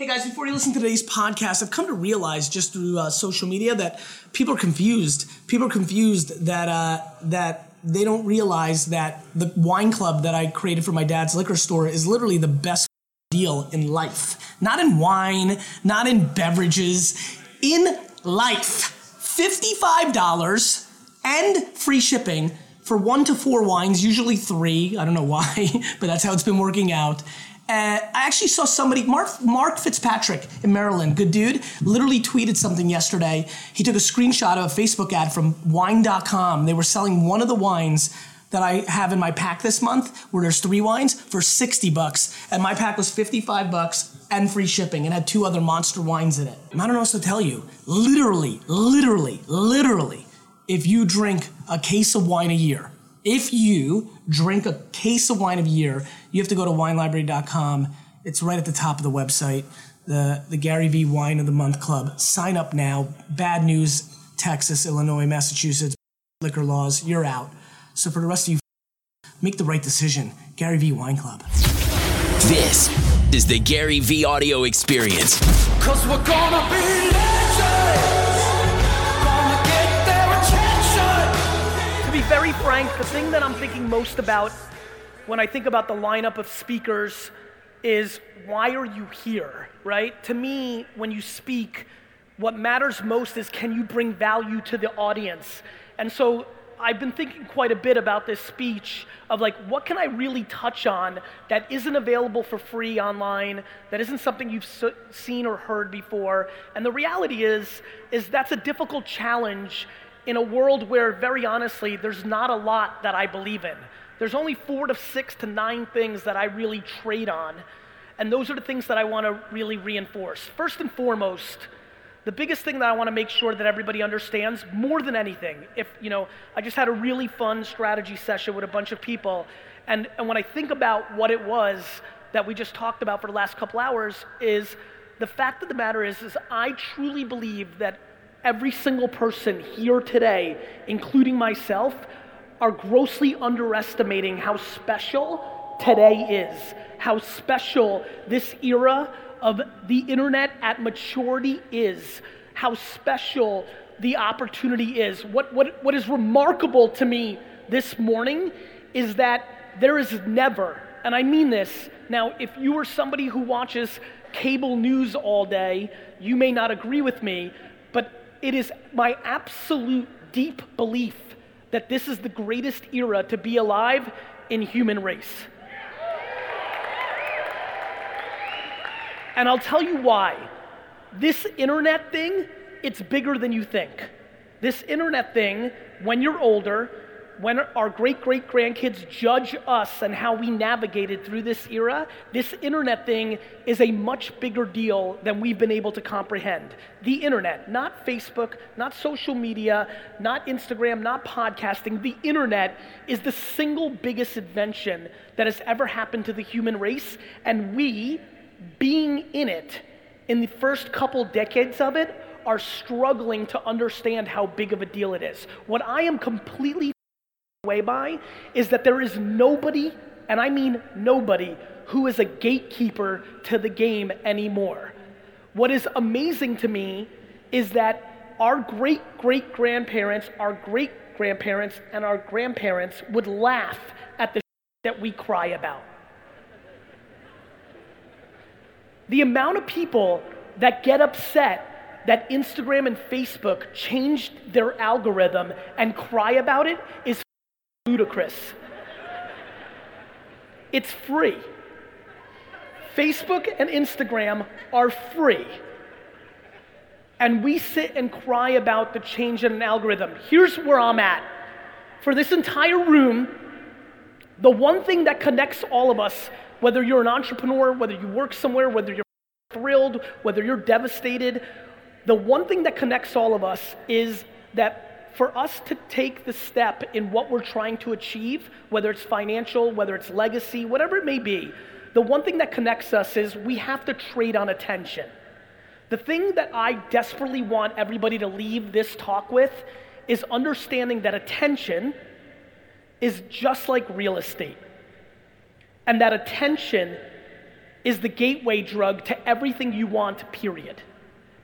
Hey guys, before you listen to today's podcast, I've come to realize just through uh, social media that people are confused. People are confused that uh, that they don't realize that the wine club that I created for my dad's liquor store is literally the best deal in life. Not in wine, not in beverages, in life. $55 and free shipping for one to four wines, usually three. I don't know why, but that's how it's been working out. Uh, I actually saw somebody, Mark, Mark Fitzpatrick in Maryland, good dude, literally tweeted something yesterday. He took a screenshot of a Facebook ad from wine.com. They were selling one of the wines that I have in my pack this month, where there's three wines, for 60 bucks. And my pack was 55 bucks and free shipping and had two other monster wines in it. I don't know what to tell you. Literally, literally, literally, if you drink a case of wine a year, if you drink a case of wine a year, you have to go to winelibrary.com. It's right at the top of the website. The, the Gary V Wine of the Month Club. Sign up now. Bad news Texas, Illinois, Massachusetts, liquor laws, you're out. So for the rest of you, make the right decision. Gary V Wine Club. This is the Gary V audio experience. Cause we're gonna be legends. Gonna get their attention. To be very frank, the thing that I'm thinking most about when I think about the lineup of speakers is why are you here, right? To me, when you speak, what matters most is can you bring value to the audience? And so I've been thinking quite a bit about this speech of like, what can I really touch on that isn't available for free online, that isn't something you've so- seen or heard before? And the reality is, is that's a difficult challenge in a world where, very honestly, there's not a lot that I believe in. There's only four to six to nine things that I really trade on. And those are the things that I want to really reinforce. First and foremost, the biggest thing that I want to make sure that everybody understands more than anything, if, you know, I just had a really fun strategy session with a bunch of people. And, and when I think about what it was that we just talked about for the last couple hours, is the fact of the matter is, is I truly believe that every single person here today, including myself, are grossly underestimating how special today is, how special this era of the internet at maturity is, how special the opportunity is. What, what, what is remarkable to me this morning is that there is never, and I mean this, now, if you are somebody who watches cable news all day, you may not agree with me, but it is my absolute deep belief that this is the greatest era to be alive in human race. And I'll tell you why. This internet thing, it's bigger than you think. This internet thing, when you're older, when our great great grandkids judge us and how we navigated through this era, this internet thing is a much bigger deal than we've been able to comprehend. The internet, not Facebook, not social media, not Instagram, not podcasting, the internet is the single biggest invention that has ever happened to the human race, and we, being in it, in the first couple decades of it, are struggling to understand how big of a deal it is. What I am completely way by is that there is nobody, and I mean nobody, who is a gatekeeper to the game anymore. What is amazing to me is that our great great grandparents, our great grandparents, and our grandparents would laugh at the that we cry about. The amount of people that get upset that Instagram and Facebook changed their algorithm and cry about it is ludicrous. It's free. Facebook and Instagram are free. And we sit and cry about the change in an algorithm. Here's where I'm at. For this entire room, the one thing that connects all of us, whether you're an entrepreneur, whether you work somewhere, whether you're thrilled, whether you're devastated, the one thing that connects all of us is that for us to take the step in what we're trying to achieve, whether it's financial, whether it's legacy, whatever it may be, the one thing that connects us is we have to trade on attention. The thing that I desperately want everybody to leave this talk with is understanding that attention is just like real estate. And that attention is the gateway drug to everything you want, period.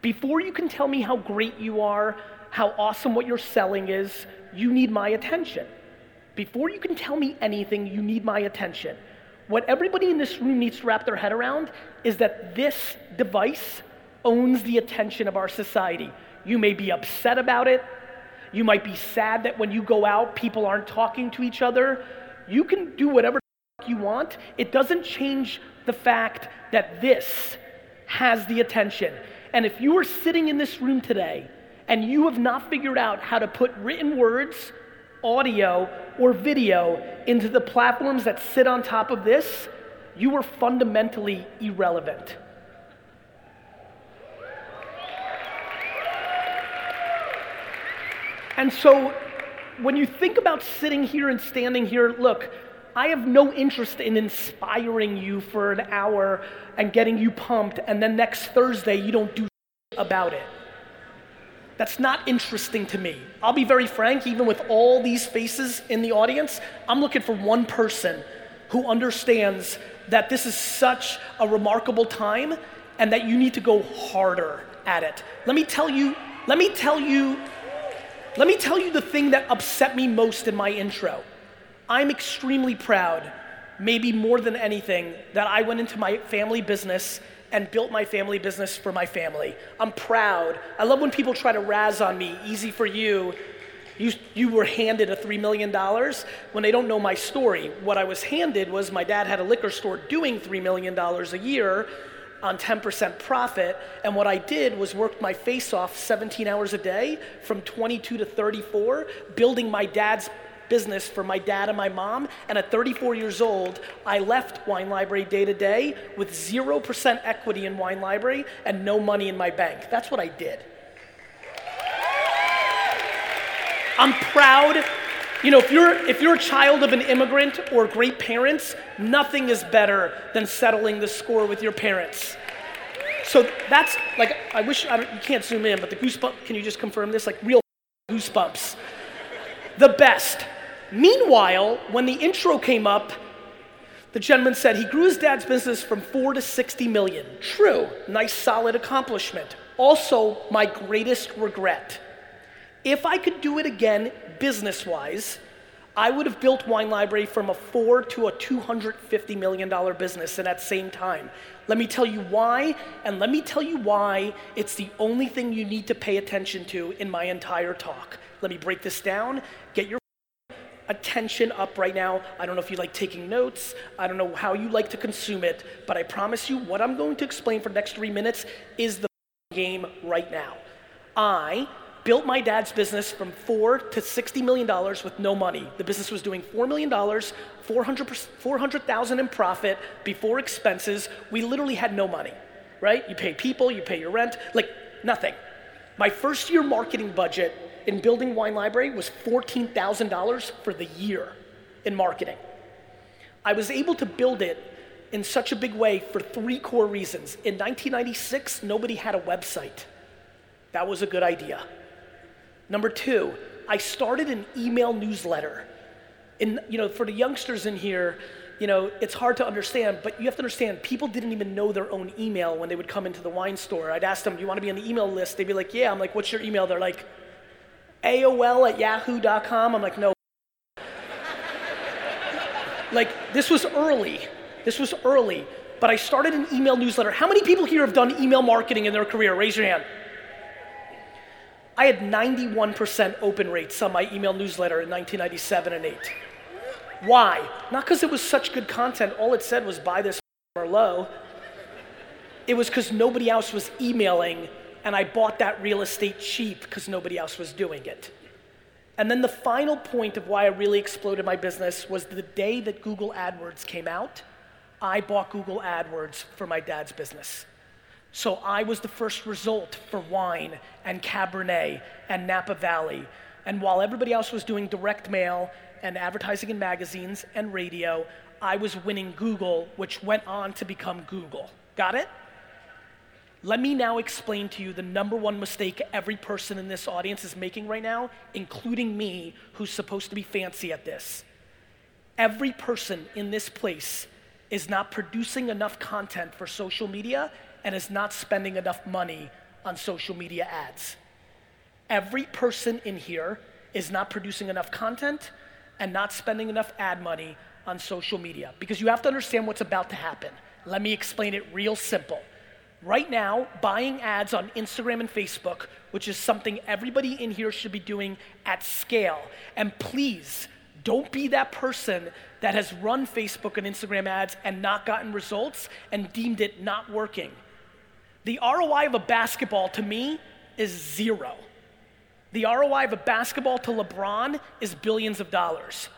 Before you can tell me how great you are, how awesome what you're selling is, you need my attention. Before you can tell me anything, you need my attention. What everybody in this room needs to wrap their head around is that this device owns the attention of our society. You may be upset about it. You might be sad that when you go out, people aren't talking to each other. You can do whatever you want. It doesn't change the fact that this has the attention. And if you are sitting in this room today and you have not figured out how to put written words, audio, or video into the platforms that sit on top of this, you are fundamentally irrelevant. And so when you think about sitting here and standing here, look, I have no interest in inspiring you for an hour and getting you pumped, and then next Thursday you don't do about it. That's not interesting to me. I'll be very frank, even with all these faces in the audience, I'm looking for one person who understands that this is such a remarkable time and that you need to go harder at it. Let me tell you, let me tell you, let me tell you the thing that upset me most in my intro. I'm extremely proud, maybe more than anything, that I went into my family business and built my family business for my family. I'm proud. I love when people try to razz on me, easy for you. You, you were handed a $3 million when they don't know my story. What I was handed was my dad had a liquor store doing $3 million a year on 10% profit. And what I did was work my face off 17 hours a day from 22 to 34, building my dad's business for my dad and my mom. And at 34 years old, I left Wine Library day to day with 0% equity in Wine Library and no money in my bank. That's what I did. I'm proud. You know, if you're, if you're a child of an immigrant or great parents, nothing is better than settling the score with your parents. So that's like, I wish, I you can't zoom in, but the goosebumps, can you just confirm this? Like real goosebumps. The best. Meanwhile, when the intro came up, the gentleman said he grew his dad's business from four to 60 million. True, nice solid accomplishment. Also, my greatest regret. If I could do it again business wise, I would have built Wine Library from a four to a $250 million business in that same time. Let me tell you why, and let me tell you why it's the only thing you need to pay attention to in my entire talk. Let me break this down. Get your attention up right now. I don't know if you like taking notes. I don't know how you like to consume it, but I promise you what I'm going to explain for the next three minutes is the game right now. I built my dad's business from four to $60 million with no money. The business was doing $4 million, 400,000 in profit before expenses. We literally had no money, right? You pay people, you pay your rent, like nothing. My first year marketing budget in building Wine Library was $14,000 for the year in marketing. I was able to build it in such a big way for three core reasons. In 1996, nobody had a website. That was a good idea. Number two, I started an email newsletter. And, you know, for the youngsters in here, you know, it's hard to understand, but you have to understand people didn't even know their own email when they would come into the wine store. I'd ask them, Do you want to be on the email list? They'd be like, Yeah. I'm like, What's your email? They're like, AOL at yahoo.com. I'm like, No. like, this was early. This was early. But I started an email newsletter. How many people here have done email marketing in their career? Raise your hand. I had 91% open rates on my email newsletter in 1997 and 8. Why? Not because it was such good content. All it said was buy this or low. It was because nobody else was emailing, and I bought that real estate cheap because nobody else was doing it. And then the final point of why I really exploded my business was the day that Google AdWords came out. I bought Google AdWords for my dad's business. So I was the first result for wine and Cabernet and Napa Valley. And while everybody else was doing direct mail and advertising in magazines and radio, I was winning Google, which went on to become Google. Got it? Let me now explain to you the number one mistake every person in this audience is making right now, including me, who's supposed to be fancy at this. Every person in this place is not producing enough content for social media and is not spending enough money on social media ads. Every person in here is not producing enough content and not spending enough ad money on social media because you have to understand what's about to happen. Let me explain it real simple. Right now, buying ads on Instagram and Facebook, which is something everybody in here should be doing at scale. And please, don't be that person that has run Facebook and Instagram ads and not gotten results and deemed it not working. The ROI of a basketball to me is zero. The ROI of a basketball to LeBron is billions of dollars.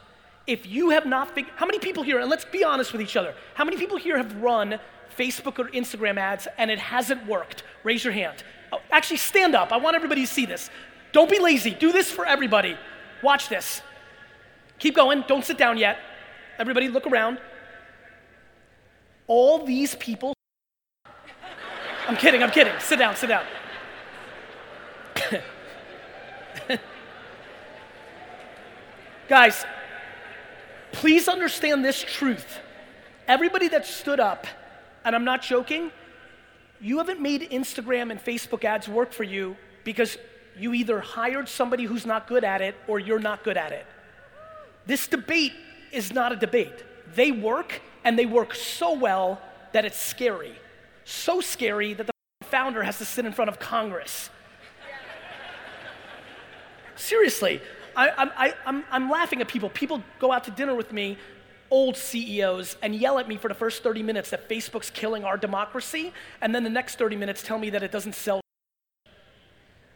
If you have not figured, how many people here, and let's be honest with each other, how many people here have run Facebook or Instagram ads and it hasn't worked? Raise your hand. Oh, actually, stand up. I want everybody to see this. Don't be lazy. Do this for everybody. Watch this. Keep going. Don't sit down yet. Everybody, look around. All these people. I'm kidding, I'm kidding. Sit down, sit down. Guys, please understand this truth. Everybody that stood up, and I'm not joking, you haven't made Instagram and Facebook ads work for you because you either hired somebody who's not good at it or you're not good at it. This debate is not a debate. They work, and they work so well that it's scary. So scary that the founder has to sit in front of Congress. Seriously, I, I, I'm, I'm laughing at people. People go out to dinner with me, old CEOs, and yell at me for the first 30 minutes that Facebook's killing our democracy, and then the next 30 minutes tell me that it doesn't sell.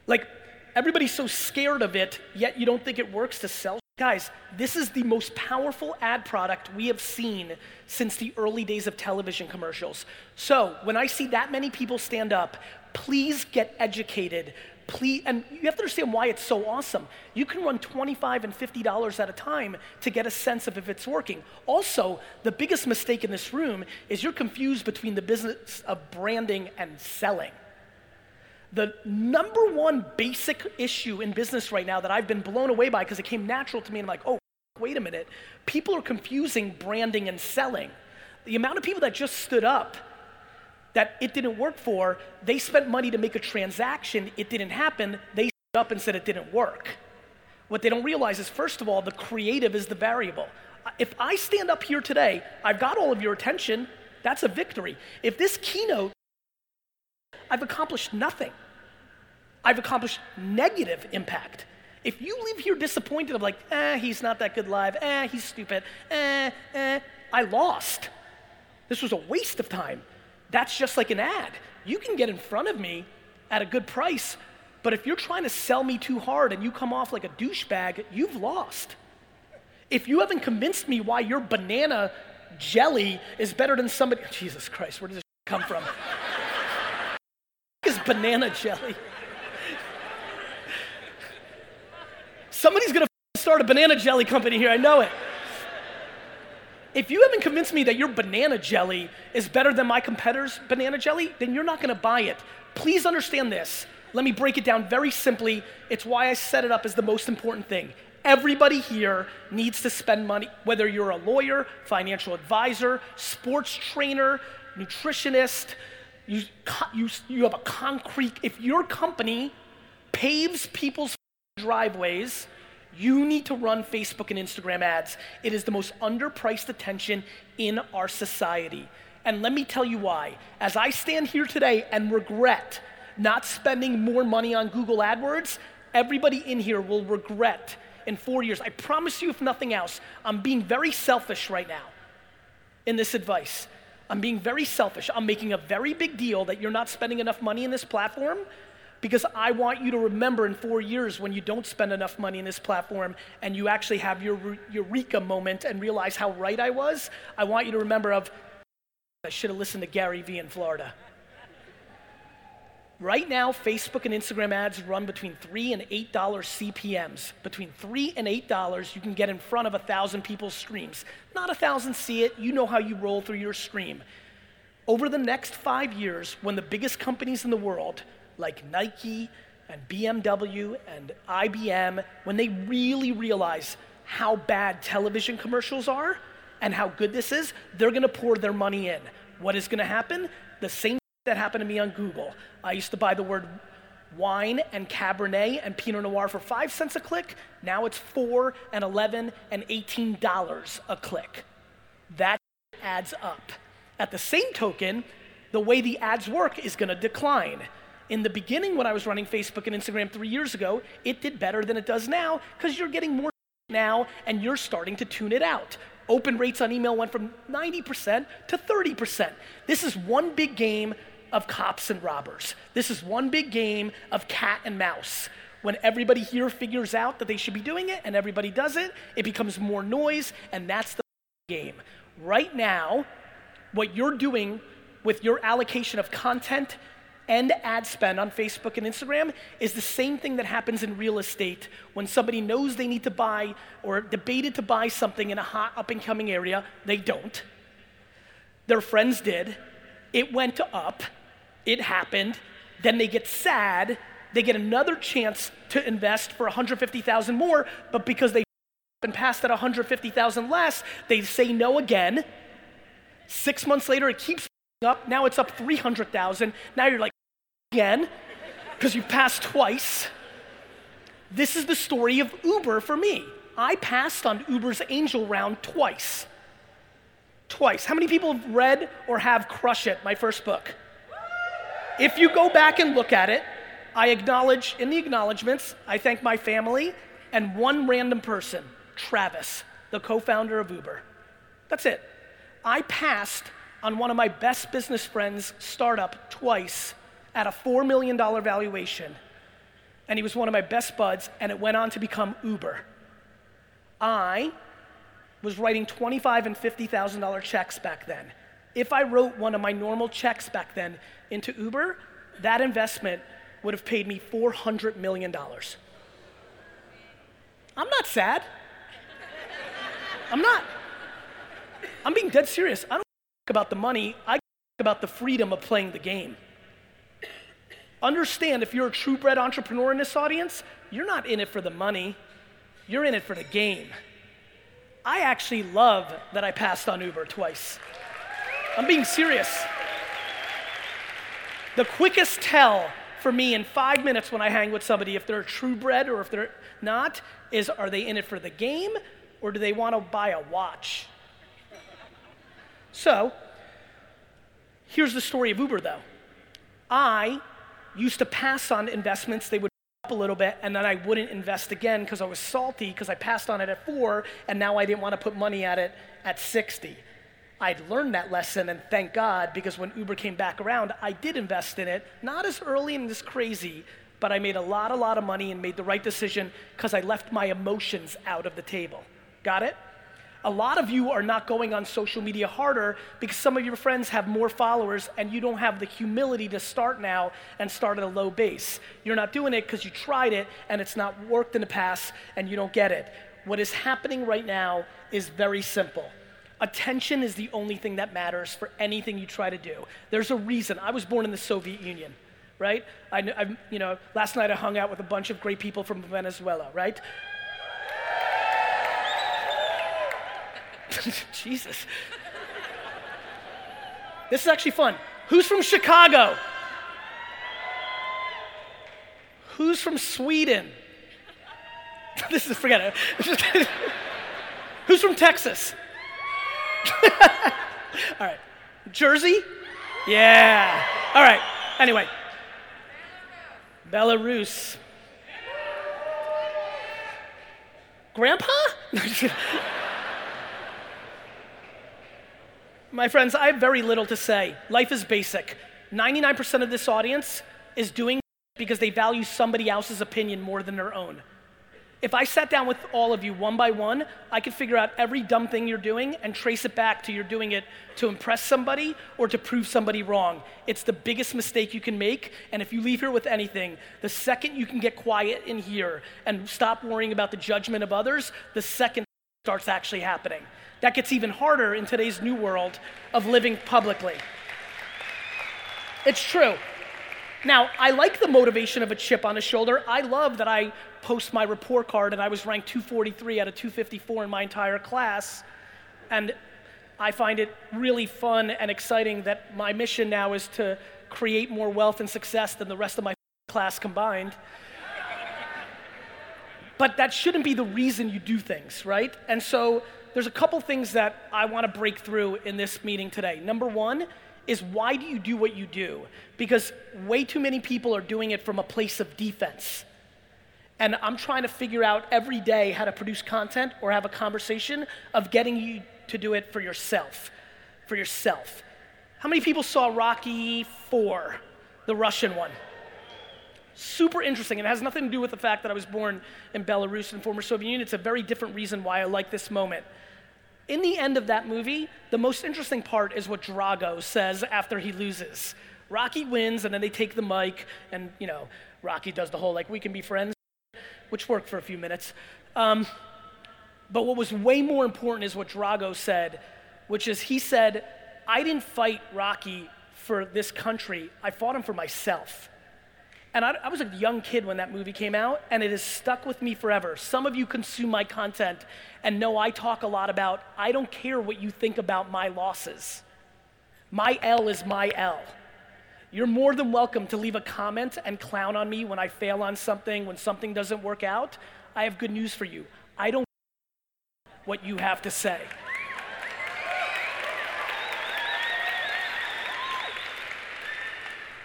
Like, everybody's so scared of it, yet you don't think it works to sell. Guys, this is the most powerful ad product we have seen since the early days of television commercials. So, when I see that many people stand up, please get educated. Please, and you have to understand why it's so awesome. You can run 25 and 50 dollars at a time to get a sense of if it's working. Also, the biggest mistake in this room is you're confused between the business of branding and selling. The number one basic issue in business right now that I've been blown away by because it came natural to me, and I'm like, oh, wait a minute. People are confusing branding and selling. The amount of people that just stood up that it didn't work for, they spent money to make a transaction, it didn't happen, they up and said it didn't work. What they don't realize is, first of all, the creative is the variable. If I stand up here today, I've got all of your attention, that's a victory. If this keynote, I've accomplished nothing. I've accomplished negative impact. If you leave here disappointed of like, eh, he's not that good live, eh, he's stupid, eh, eh, I lost. This was a waste of time. That's just like an ad. You can get in front of me at a good price, but if you're trying to sell me too hard and you come off like a douchebag, you've lost. If you haven't convinced me why your banana jelly is better than somebody, Jesus Christ, where does this come from? is banana jelly? Somebody's gonna start a banana jelly company here, I know it. If you haven't convinced me that your banana jelly is better than my competitor's banana jelly, then you're not gonna buy it. Please understand this. Let me break it down very simply. It's why I set it up as the most important thing. Everybody here needs to spend money, whether you're a lawyer, financial advisor, sports trainer, nutritionist, you, you, you have a concrete, if your company paves people's driveways, you need to run Facebook and Instagram ads. It is the most underpriced attention in our society. And let me tell you why. As I stand here today and regret not spending more money on Google AdWords, everybody in here will regret in four years. I promise you, if nothing else, I'm being very selfish right now in this advice. I'm being very selfish. I'm making a very big deal that you're not spending enough money in this platform because I want you to remember in four years when you don't spend enough money in this platform and you actually have your eureka moment and realize how right I was. I want you to remember of, I should have listened to Gary Vee in Florida. Right now, Facebook and Instagram ads run between three and eight dollars CPMS. Between three and eight dollars, you can get in front of a thousand people's streams. Not a thousand see it. You know how you roll through your stream. Over the next five years, when the biggest companies in the world like Nike and BMW and IBM, when they really realize how bad television commercials are and how good this is, they're gonna pour their money in. What is gonna happen? The same that happened to me on Google. I used to buy the word wine and Cabernet and Pinot Noir for five cents a click. Now it's four and 11 and $18 a click. That adds up. At the same token, the way the ads work is gonna decline. In the beginning, when I was running Facebook and Instagram three years ago, it did better than it does now because you're getting more now and you're starting to tune it out. Open rates on email went from 90% to 30%. This is one big game of cops and robbers. This is one big game of cat and mouse. When everybody here figures out that they should be doing it and everybody does it, it becomes more noise, and that's the game. Right now, what you're doing with your allocation of content and ad spend on Facebook and Instagram is the same thing that happens in real estate when somebody knows they need to buy or debated to buy something in a hot up and coming area, they don't. Their friends did. It went up. It happened. Then they get sad. They get another chance to invest for 150,000 more, but because they and passed at 150,000 less, they say no again. Six months later, it keeps up. Now it's up 300,000. Now you're like, again, because you passed twice. This is the story of Uber for me. I passed on Uber's angel round twice. Twice. How many people have read or have Crush It, my first book? If you go back and look at it, I acknowledge in the acknowledgments, I thank my family and one random person, Travis, the co founder of Uber. That's it. I passed on one of my best business friends' startup twice at a $4 million valuation. And he was one of my best buds, and it went on to become Uber. I was writing 25 and $50,000 checks back then. If I wrote one of my normal checks back then into Uber, that investment would have paid me $400 million. I'm not sad. I'm not. I'm being dead serious. I don't about the money, I about the freedom of playing the game. Understand if you're a true bred entrepreneur in this audience, you're not in it for the money, you're in it for the game. I actually love that I passed on Uber twice. I'm being serious. The quickest tell for me in five minutes when I hang with somebody, if they're true bred or if they're not, is are they in it for the game or do they want to buy a watch? So, here's the story of Uber though. I used to pass on investments, they would up a little bit, and then I wouldn't invest again because I was salty because I passed on it at four, and now I didn't want to put money at it at 60. I'd learned that lesson, and thank God, because when Uber came back around, I did invest in it, not as early and as crazy, but I made a lot, a lot of money and made the right decision because I left my emotions out of the table. Got it? A lot of you are not going on social media harder because some of your friends have more followers and you don't have the humility to start now and start at a low base. You're not doing it because you tried it and it's not worked in the past and you don't get it. What is happening right now is very simple. Attention is the only thing that matters for anything you try to do. There's a reason. I was born in the Soviet Union, right? I, I, you know, last night I hung out with a bunch of great people from Venezuela, right? Jesus. This is actually fun. Who's from Chicago? Who's from Sweden? this is, forget it. Who's from Texas? All right. Jersey? Yeah. All right. Anyway. Belarus. Grandpa? My friends, I have very little to say. Life is basic. 99% of this audience is doing because they value somebody else's opinion more than their own. If I sat down with all of you one by one, I could figure out every dumb thing you're doing and trace it back to you're doing it to impress somebody or to prove somebody wrong. It's the biggest mistake you can make. And if you leave here with anything, the second you can get quiet in here and stop worrying about the judgment of others, the second starts actually happening. That gets even harder in today's new world of living publicly. It's true. Now, I like the motivation of a chip on the shoulder. I love that I post my report card and I was ranked 243 out of 254 in my entire class. And I find it really fun and exciting that my mission now is to create more wealth and success than the rest of my class combined. but that shouldn't be the reason you do things, right? And so there's a couple things that I want to break through in this meeting today. Number one is why do you do what you do? Because way too many people are doing it from a place of defense. And I'm trying to figure out every day how to produce content or have a conversation of getting you to do it for yourself. For yourself. How many people saw Rocky 4, the Russian one? Super interesting. It has nothing to do with the fact that I was born in Belarus and former Soviet Union. It's a very different reason why I like this moment. In the end of that movie, the most interesting part is what Drago says after he loses. Rocky wins, and then they take the mic, and you know, Rocky does the whole like, we can be friends, which worked for a few minutes. Um, but what was way more important is what Drago said, which is he said, I didn't fight Rocky for this country, I fought him for myself. And I, I, was a young kid when that movie came out, and it has stuck with me forever. Some of you consume my content and know I talk a lot about I don't care what you think about my losses. My L is my L. You're more than welcome to leave a comment and clown on me when I fail on something, when something doesn't work out. I have good news for you. I don't what you have to say.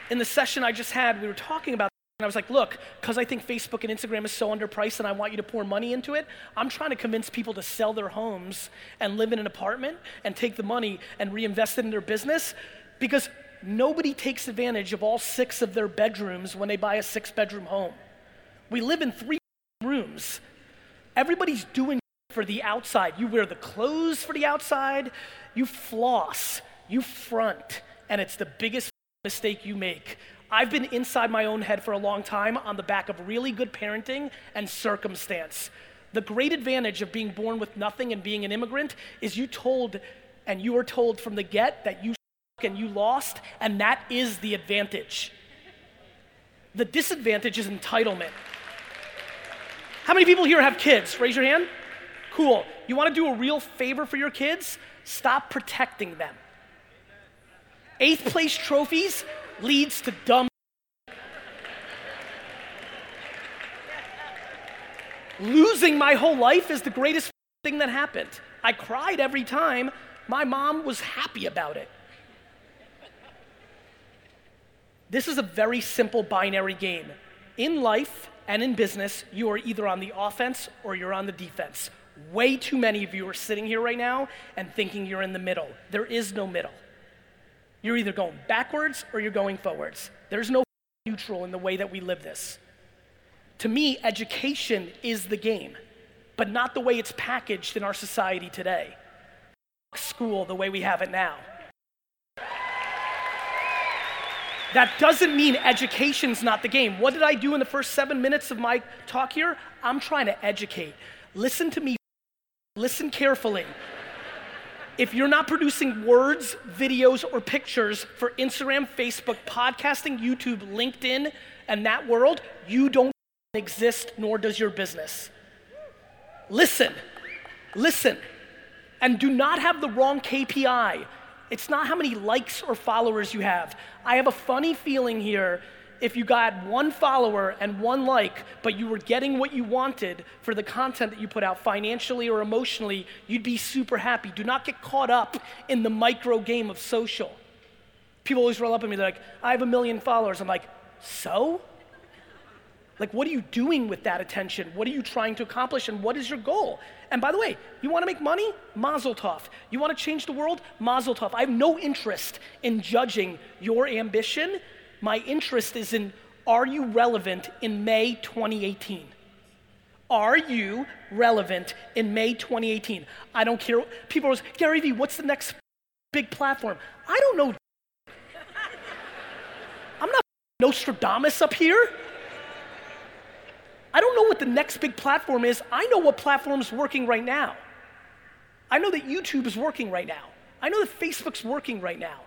In the session I just had, we were talking about and I was like, look, because I think Facebook and Instagram is so underpriced and I want you to pour money into it, I'm trying to convince people to sell their homes and live in an apartment and take the money and reinvest it in their business because nobody takes advantage of all six of their bedrooms when they buy a six bedroom home. We live in three rooms. Everybody's doing for the outside. You wear the clothes for the outside, you floss, you front, and it's the biggest mistake you make. I've been inside my own head for a long time on the back of really good parenting and circumstance. The great advantage of being born with nothing and being an immigrant is you told and you were told from the get that you and you lost, and that is the advantage. The disadvantage is entitlement. How many people here have kids? Raise your hand. Cool. You want to do a real favor for your kids? Stop protecting them. Eighth place trophies leads to dumb. Losing my whole life is the greatest thing that happened. I cried every time. My mom was happy about it. This is a very simple binary game. In life and in business, you are either on the offense or you're on the defense. Way too many of you are sitting here right now and thinking you're in the middle. There is no middle. You're either going backwards or you're going forwards. There's no neutral in the way that we live this. To me, education is the game, but not the way it's packaged in our society today. School the way we have it now. That doesn't mean education's not the game. What did I do in the first seven minutes of my talk here? I'm trying to educate. Listen to me, listen carefully if you're not producing words, videos, or pictures for Instagram, Facebook, podcasting, YouTube, LinkedIn, and that world, you don't exist, nor does your business. Listen, listen, and do not have the wrong KPI. It's not how many likes or followers you have. I have a funny feeling here if you got one follower and one like, but you were getting what you wanted for the content that you put out financially or emotionally, you'd be super happy. Do not get caught up in the micro game of social. People always roll up at me, they're like, I have a million followers. I'm like, so? Like, what are you doing with that attention? What are you trying to accomplish, and what is your goal? And by the way, you want to make money? Mazel tov. You want to change the world? Mazel tov. I have no interest in judging your ambition my interest is in are you relevant in May 2018? Are you relevant in May 2018? I don't care. People are always, Gary Vee, what's the next big platform? I don't know. I'm not Nostradamus up here. I don't know what the next big platform is. I know what platform's working right now. I know that YouTube is working right now. I know that Facebook's working right now.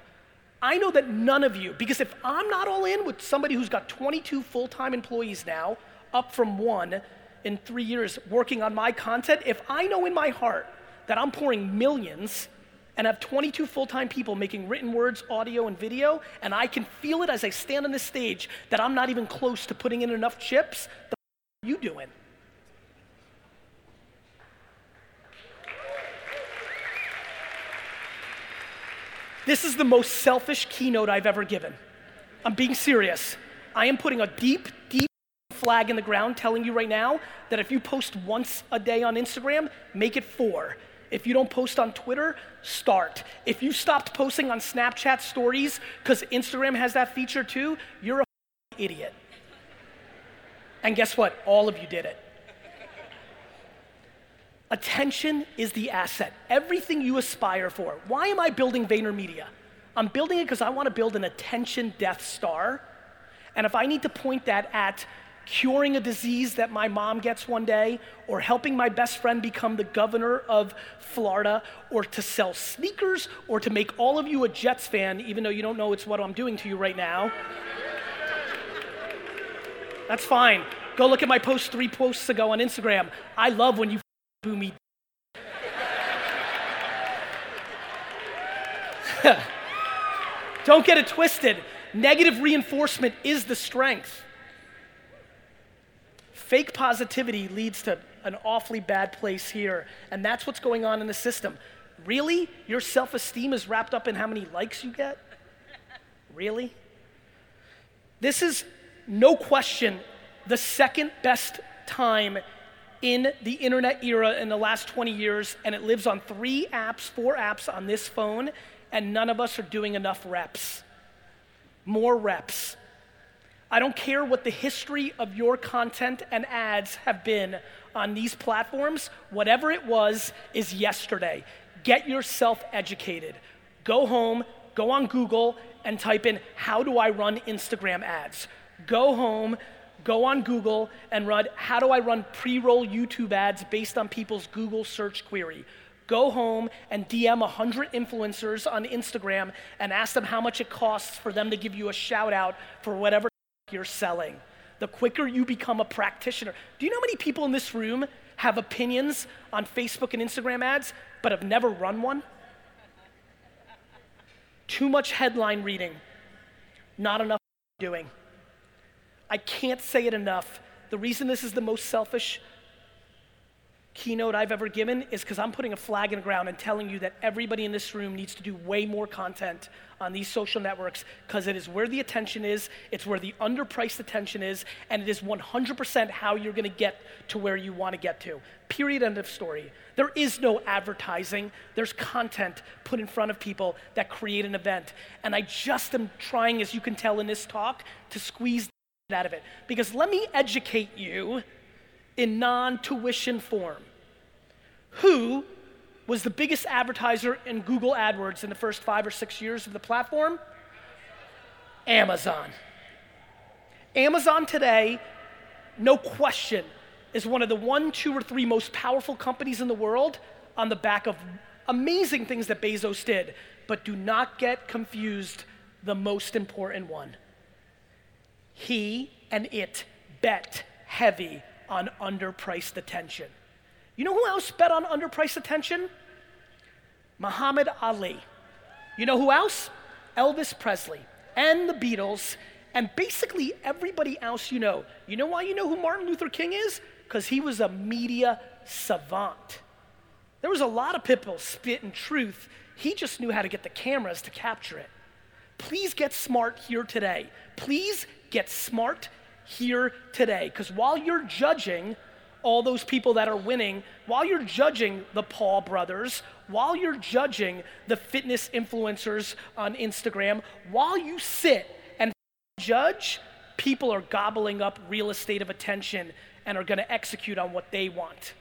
I know that none of you, because if I'm not all in with somebody who's got 22 full time employees now, up from one in three years working on my content, if I know in my heart that I'm pouring millions and have 22 full time people making written words, audio, and video, and I can feel it as I stand on this stage that I'm not even close to putting in enough chips, the f- are you doing? This is the most selfish keynote I've ever given. I'm being serious. I am putting a deep, deep flag in the ground telling you right now that if you post once a day on Instagram, make it four. If you don't post on Twitter, start. If you stopped posting on Snapchat stories because Instagram has that feature too, you're a idiot. And guess what? All of you did it. Attention is the asset. Everything you aspire for. Why am I building VaynerMedia? I'm building it because I want to build an attention Death Star. And if I need to point that at curing a disease that my mom gets one day, or helping my best friend become the governor of Florida, or to sell sneakers, or to make all of you a Jets fan, even though you don't know it's what I'm doing to you right now, that's fine. Go look at my post three posts ago on Instagram. I love when you boo me. Don't get it twisted. Negative reinforcement is the strength. Fake positivity leads to an awfully bad place here, and that's what's going on in the system. Really? Your self esteem is wrapped up in how many likes you get? Really? This is no question the second best time in the internet era in the last 20 years, and it lives on three apps, four apps on this phone, and none of us are doing enough reps. More reps. I don't care what the history of your content and ads have been on these platforms, whatever it was is yesterday. Get yourself educated. Go home, go on Google, and type in, How do I run Instagram ads? Go home, go on Google, and run, How do I run pre roll YouTube ads based on people's Google search query? Go home and DM 100 influencers on Instagram and ask them how much it costs for them to give you a shout out for whatever you're selling. The quicker you become a practitioner. Do you know how many people in this room have opinions on Facebook and Instagram ads, but have never run one? Too much headline reading, not enough doing. I can't say it enough. The reason this is the most selfish keynote I've ever given is because I'm putting a flag in the ground and telling you that everybody in this room needs to do way more content on these social networks because it is where the attention is, it's where the underpriced attention is, and it is 100% how you're going to get to where you want to get to. Period. End of story. There is no advertising, there's content put in front of people that create an event. And I just am trying, as you can tell in this talk, to squeeze out of it. Because let me educate you in non tuition form. Who was the biggest advertiser in Google AdWords in the first five or six years of the platform? Amazon. Amazon today, no question, is one of the one, two, or three most powerful companies in the world on the back of amazing things that Bezos did. But do not get confused the most important one. He and it bet heavy on underpriced attention. You know who else bet on underpriced attention? Muhammad Ali. You know who else? Elvis Presley and the Beatles and basically everybody else you know. You know why you know who Martin Luther King is? Because he was a media savant. There was a lot of people spitting truth. He just knew how to get the cameras to capture it. Please get smart here today. Please get smart here today. Because while you're judging all those people that are winning, while you're judging the Paul brothers, while you're judging the fitness influencers on Instagram, while you sit and judge, people are gobbling up real estate of attention and are going to execute on what they want.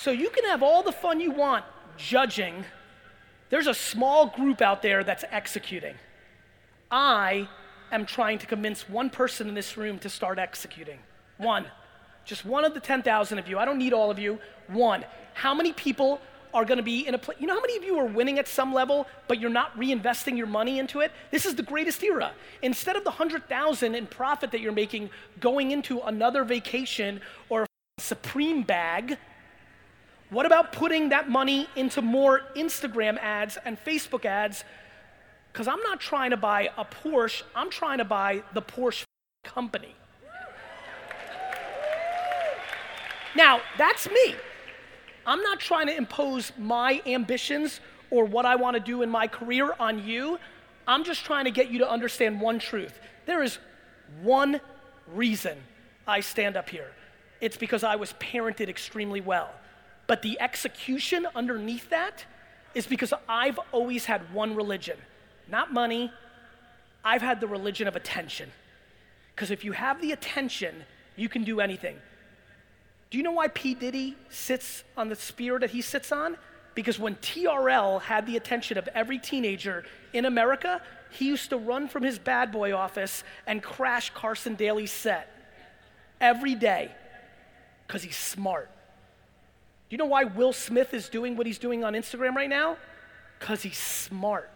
So you can have all the fun you want judging. There's a small group out there that's executing. I am trying to convince one person in this room to start executing. One. Just one of the 10,000 of you. I don't need all of you. One. How many people are going to be in a place? You know how many of you are winning at some level, but you're not reinvesting your money into it? This is the greatest era. Instead of the 100,000 in profit that you're making going into another vacation or a Supreme bag? What about putting that money into more Instagram ads and Facebook ads? Because I'm not trying to buy a Porsche, I'm trying to buy the Porsche company. Now, that's me. I'm not trying to impose my ambitions or what I want to do in my career on you. I'm just trying to get you to understand one truth. There is one reason I stand up here. It's because I was parented extremely well. But the execution underneath that is because I've always had one religion, not money. I've had the religion of attention. Because if you have the attention, you can do anything. Do you know why P. Diddy sits on the spear that he sits on? Because when TRL had the attention of every teenager in America, he used to run from his bad boy office and crash Carson Daly's set every day because he's smart. Do you know why Will Smith is doing what he's doing on Instagram right now? Because he's smart.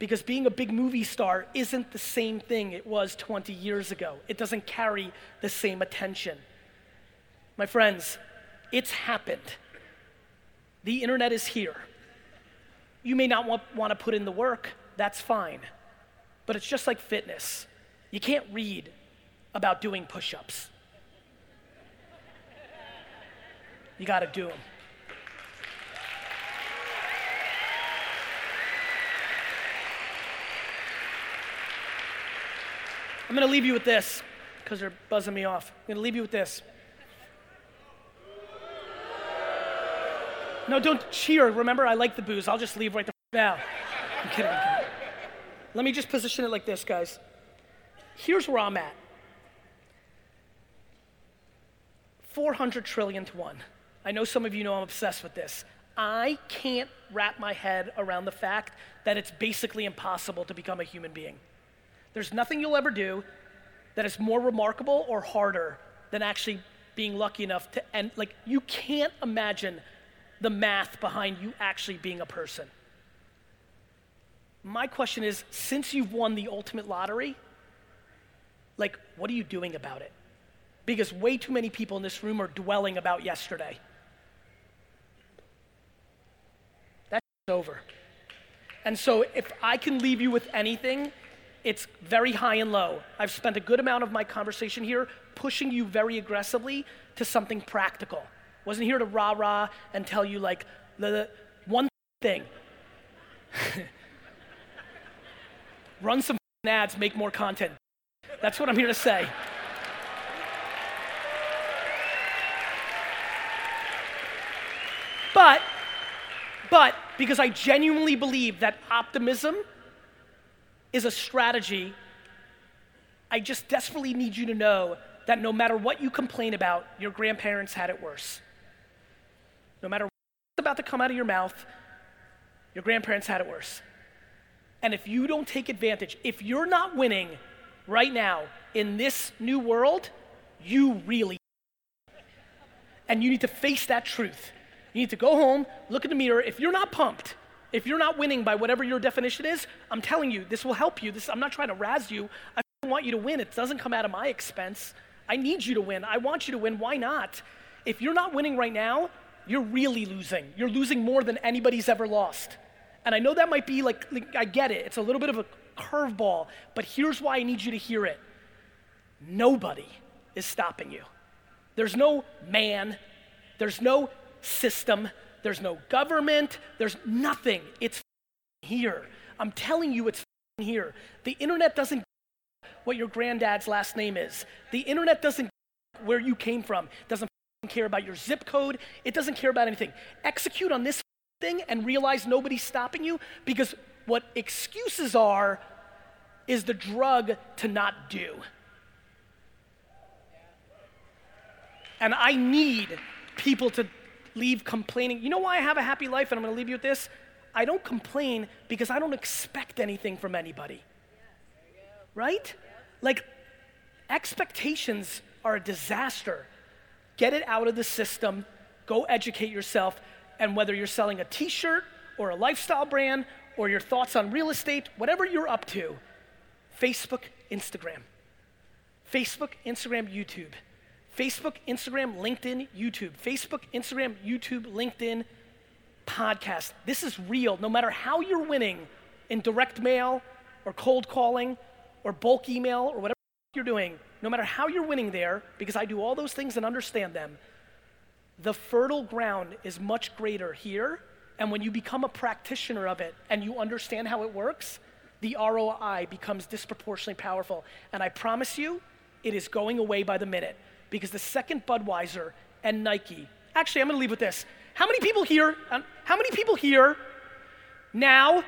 Because being a big movie star isn't the same thing it was 20 years ago. It doesn't carry the same attention. My friends, it's happened. The internet is here. You may not want, want to put in the work, that's fine. But it's just like fitness. You can't read about doing push ups, you got to do them. I'm going to leave you with this because they're buzzing me off. I'm going to leave you with this. No, don't cheer. Remember, I like the booze. I'll just leave right the f- now. I'm kidding, I'm kidding. Let me just position it like this, guys. Here's where I'm at 400 trillion to one. I know some of you know I'm obsessed with this. I can't wrap my head around the fact that it's basically impossible to become a human being. There's nothing you'll ever do that is more remarkable or harder than actually being lucky enough to end. Like, you can't imagine the math behind you actually being a person. My question is since you've won the ultimate lottery, like, what are you doing about it? Because way too many people in this room are dwelling about yesterday. Over. And so, if I can leave you with anything, it's very high and low. I've spent a good amount of my conversation here pushing you very aggressively to something practical. Wasn't here to rah rah and tell you like the, the one thing. Run some ads, make more content. That's what I'm here to say. But, but, because I genuinely believe that optimism is a strategy, I just desperately need you to know that no matter what you complain about, your grandparents had it worse. No matter what's about to come out of your mouth, your grandparents had it worse. And if you don't take advantage, if you're not winning right now in this new world, you really. And you need to face that truth. You need to go home, look in the mirror. If you're not pumped, if you're not winning by whatever your definition is, I'm telling you, this will help you. This, I'm not trying to razz you. I want you to win. It doesn't come out of my expense. I need you to win. I want you to win. Why not? If you're not winning right now, you're really losing. You're losing more than anybody's ever lost. And I know that might be like, like I get it. It's a little bit of a curveball, but here's why I need you to hear it. Nobody is stopping you. There's no man, there's no system, there's no government, there's nothing. It's here. I'm telling you, it's here. The internet doesn't what your granddad's last name is. The internet doesn't where you came from. Doesn't care about your zip code. It doesn't care about anything. Execute on this thing and realize nobody's stopping you because what excuses are is the drug to not do. And I need people to leave complaining. You know why I have a happy life? And I'm going to leave you with this. I don't complain because I don't expect anything from anybody. Right? Like, expectations are a disaster. Get it out of the system, go educate yourself, and whether you're selling a t shirt or a lifestyle brand or your thoughts on real estate, whatever you're up to, Facebook, Instagram. Facebook, Instagram, YouTube. Facebook, Instagram, LinkedIn, YouTube. Facebook, Instagram, YouTube, LinkedIn, podcast. This is real. No matter how you're winning in direct mail or cold calling or bulk email or whatever you're doing, no matter how you're winning there, because I do all those things and understand them, the fertile ground is much greater here. And when you become a practitioner of it and you understand how it works, the ROI becomes disproportionately powerful. And I promise you, it is going away by the minute because the second Budweiser and Nike, actually, I'm gonna leave with this. How many people here, um, how many people here now,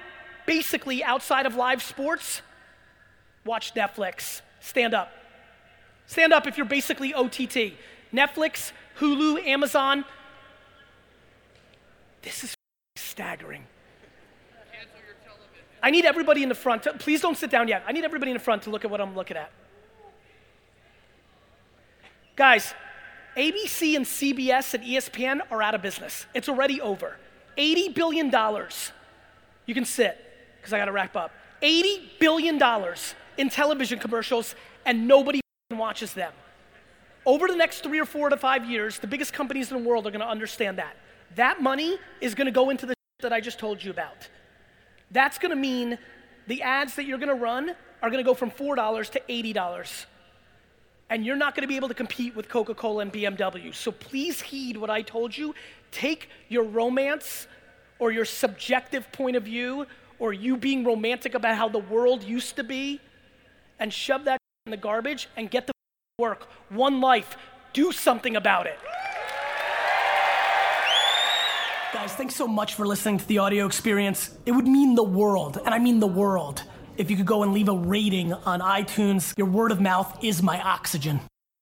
basically outside of live sports, watch Netflix? Stand up. Stand up if you're basically OTT. Netflix, Hulu, Amazon. This is staggering. I need everybody in the front. To, please don't sit down yet. I need everybody in the front to look at what I'm looking at. Guys, ABC and CBS and ESPN are out of business. It's already over. $80 billion. You can sit, because I got to wrap up. $80 billion in television commercials, and nobody watches them. Over the next three or four to five years, the biggest companies in the world are going to understand that. That money is going to go into the that I just told you about. That's going to mean the ads that you're going to run are going to go from $4 to $80. And you're not going to be able to compete with Coca Cola and BMW. So please heed what I told you. Take your romance or your subjective point of view or you being romantic about how the world used to be and shove that in the garbage and get the work. One life. Do something about it. Guys, thanks so much for listening to the audio experience. It would mean the world, and I mean the world, if you could go and leave a rating on iTunes. Your word of mouth is my oxygen.